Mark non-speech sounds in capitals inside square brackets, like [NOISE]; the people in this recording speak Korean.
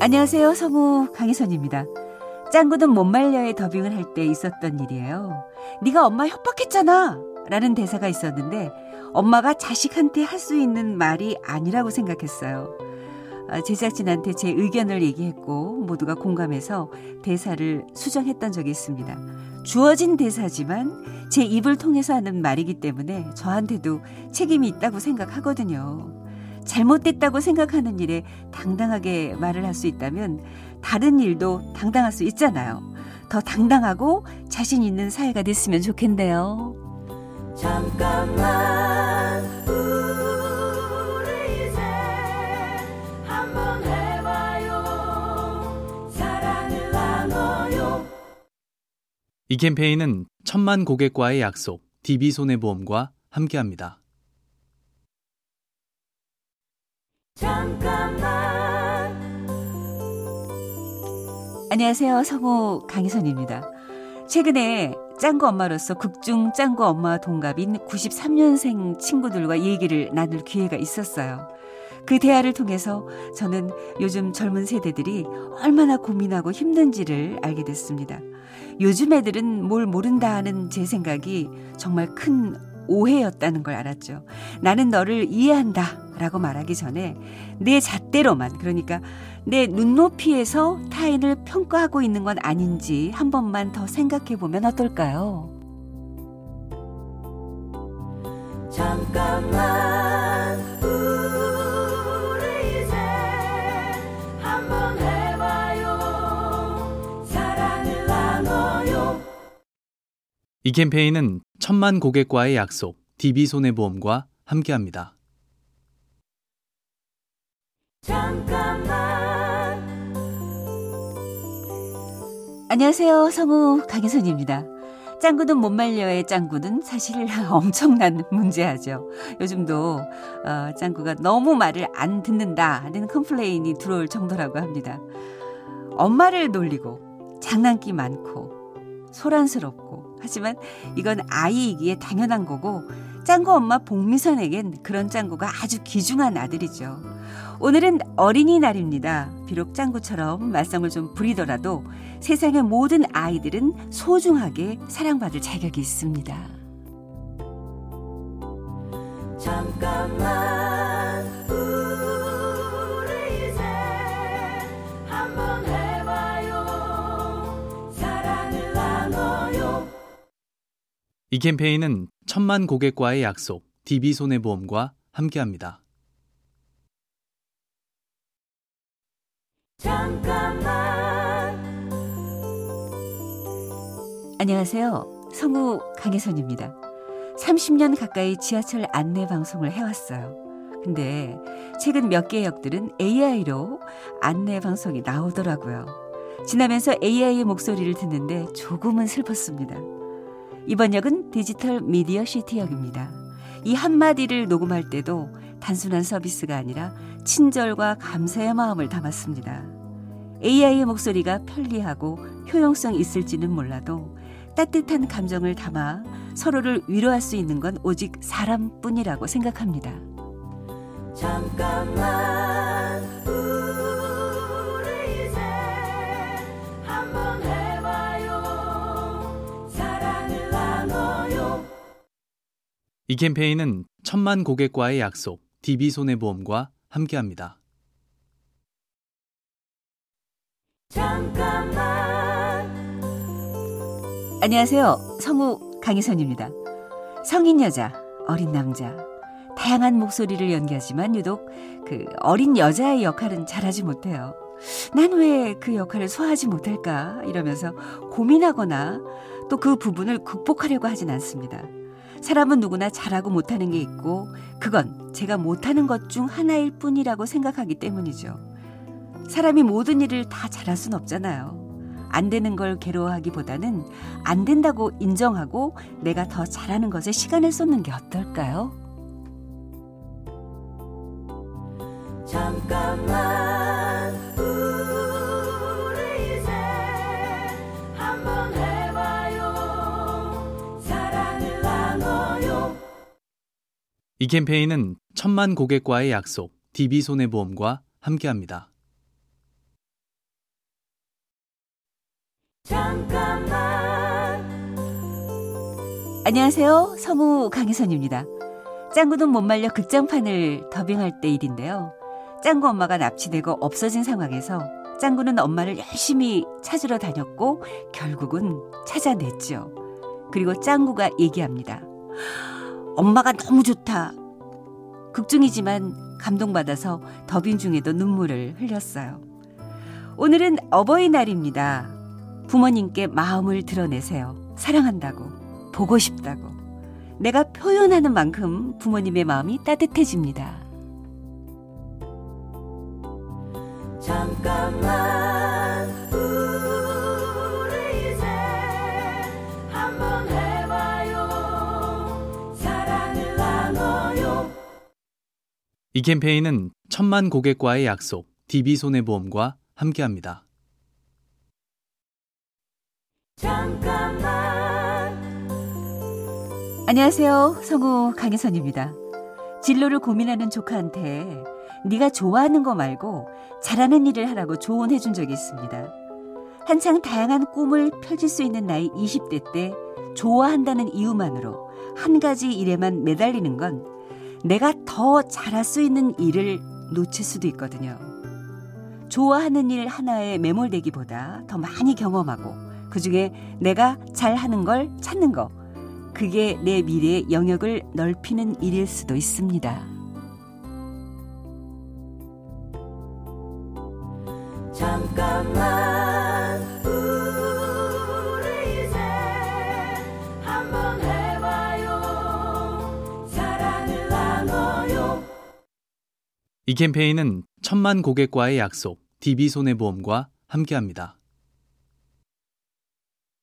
안녕하세요. 성우 강희선입니다. 짱구는 못 말려의 더빙을 할 때 있었던 일이에요. 네가 엄마 협박했잖아. 라는 대사가 있었는데 엄마가 자식한테 할 수 있는 말이 아니라고 생각했어요. 아, 제작진한테 제 의견을 얘기했고 모두가 공감해서 대사를 수정했던 적이 있습니다. 주어진 대사지만 제 입을 통해서 하는 말이기 때문에 저한테도 책임이 있다고 생각하거든요. 잘못됐다고 생각하는 일에 당당하게 말을 할 수 있다면 다른 일도 당당할 수 있잖아요. 더 당당하고 자신 있는 사회가 됐으면 좋겠네요. 잠깐만 우리 이제 한번 해봐요 사랑을 나눠요 이 캠페인은 천만 고객과의 약속, DB손해보험과 함께합니다. 잠깐만 안녕하세요. 성우 강희선입니다. 최근에 짱구 엄마로서 극중 짱구 엄마 동갑인 93년생 친구들과 얘기를 나눌 기회가 있었어요. 그 대화를 통해서 저는 요즘 젊은 세대들이 얼마나 고민하고 힘든지를 알게 됐습니다. 요즘 애들은 뭘 모른다 하는 제 생각이 정말 큰 오해였다는 걸 알았죠. 나는 너를 이해한다 라고 말하기 전에 내 잣대로만, 그러니까 내 눈높이에서 타인을 평가하고 있는 건 아닌지 한 번만 더 생각해 보면 어떨까요? 잠깐만 우리 이제 한번 해봐요 사랑을 나눠요 이 캠페인은 천만 고객과의 약속, DB손해보험과 함께합니다. 안녕하세요. 성우 강희선입니다. 짱구는 못 말려의 짱구는 사실 [LAUGHS] 엄청난 문제아죠. 요즘도 어, 짱구가 너무 말을 안 듣는다는 complain이 들어올 정도라고 합니다. 엄마를 놀리고 장난기 많고 소란스럽고 하지만 이건 아이이기에 당연한 거고 짱구 엄마 복미선에겐 그런 짱구가 아주 귀중한 아들이죠. 오늘은 어린이날입니다. 비록 짱구처럼 말썽을 좀 부리더라도 세상의 모든 아이들은 소중하게 사랑받을 자격이 있습니다. 잠깐만 우리 이제 한번 해봐요 사랑을 나눠요 이 캠페인은 천만 고객과의 약속, DB손해보험과 함께합니다. 잠깐만 안녕하세요. 성우 강혜선입니다. 30년 가까이 지하철 안내 방송을 해왔어요. 근데 최근 몇 개의 역들은 AI로 안내 방송이 나오더라고요. 지나면서 AI의 목소리를 듣는데 조금은 슬펐습니다. 이번 역은 디지털 미디어 시티 역입니다. 이 한마디를 녹음할 때도 단순한 서비스가 아니라 친절과 감사의 마음을 담았습니다. AI의 목소리가 편리하고 효용성 있을지는 몰라도 따뜻한 감정을 담아 서로를 위로할 수 있는 건 오직 사람뿐이라고 생각합니다. 잠깐만 우리 이제 한번 해봐요 사랑을 나눠요 이 캠페인은 천만 고객과의 약속, DB손해보험과 함께합니다. 잠깐만 안녕하세요. 성우 강희선입니다. 성인 여자, 어린 남자, 다양한 목소리를 연기하지만 유독 그 어린 여자의 역할은 잘하지 못해요. 난 왜 그 역할을 소화하지 못할까 이러면서 고민하거나 또 그 부분을 극복하려고 하진 않습니다. 사람은 누구나 잘하고 못하는 게 있고 그건 제가 못하는 것 중 하나일 뿐이라고 생각하기 때문이죠. 사람이 모든 일을 다 잘할 순 없잖아요. 안 되는 걸 괴로워하기보다는 안 된다고 인정하고 내가 더 잘하는 것에 시간을 쏟는 게 어떨까요? 잠깐만 이 캠페인은 천만 고객과의 약속 DB손해보험과 함께합니다. 잠깐만 안녕하세요. 성우 강희선입니다. 짱구는 못 말려 극장판을 더빙할 때 일인데요. 짱구 엄마가 납치되고 없어진 상황에서 짱구는 엄마를 열심히 찾으러 다녔고 결국은 찾아냈죠. 그리고 짱구가 얘기합니다. 엄마가 너무 좋다. 극중이지만 감동받아서 더빙 중에도 눈물을 흘렸어요. 오늘은 어버이날입니다. 부모님께 마음을 드러내세요. 사랑한다고, 보고 싶다고. 내가 표현하는 만큼 부모님의 마음이 따뜻해집니다. 잠깐만 이 캠페인은 천만 고객과의 약속 DB손해보험과 함께합니다. 잠깐만 안녕하세요. 성우 강혜선입니다. 진로를 고민하는 조카한테 네가 좋아하는 거 말고 잘하는 일을 하라고 조언해 준 적이 있습니다. 한창 다양한 꿈을 펼칠 수 있는 나이 20대 때 좋아한다는 이유만으로 한 가지 일에만 매달리는 건 내가 더 잘할 수 있는 일을 놓칠 수도 있거든요. 좋아하는 일 하나에 매몰되기보다 더 많이 경험하고 그 중에 내가 잘하는 걸 찾는 거 그게 내 미래의 영역을 넓히는 일일 수도 있습니다. 잠깐만 우리 이제 한번 해 이 캠페인은 천만 고객과의 약속 DB손해보험과 함께합니다.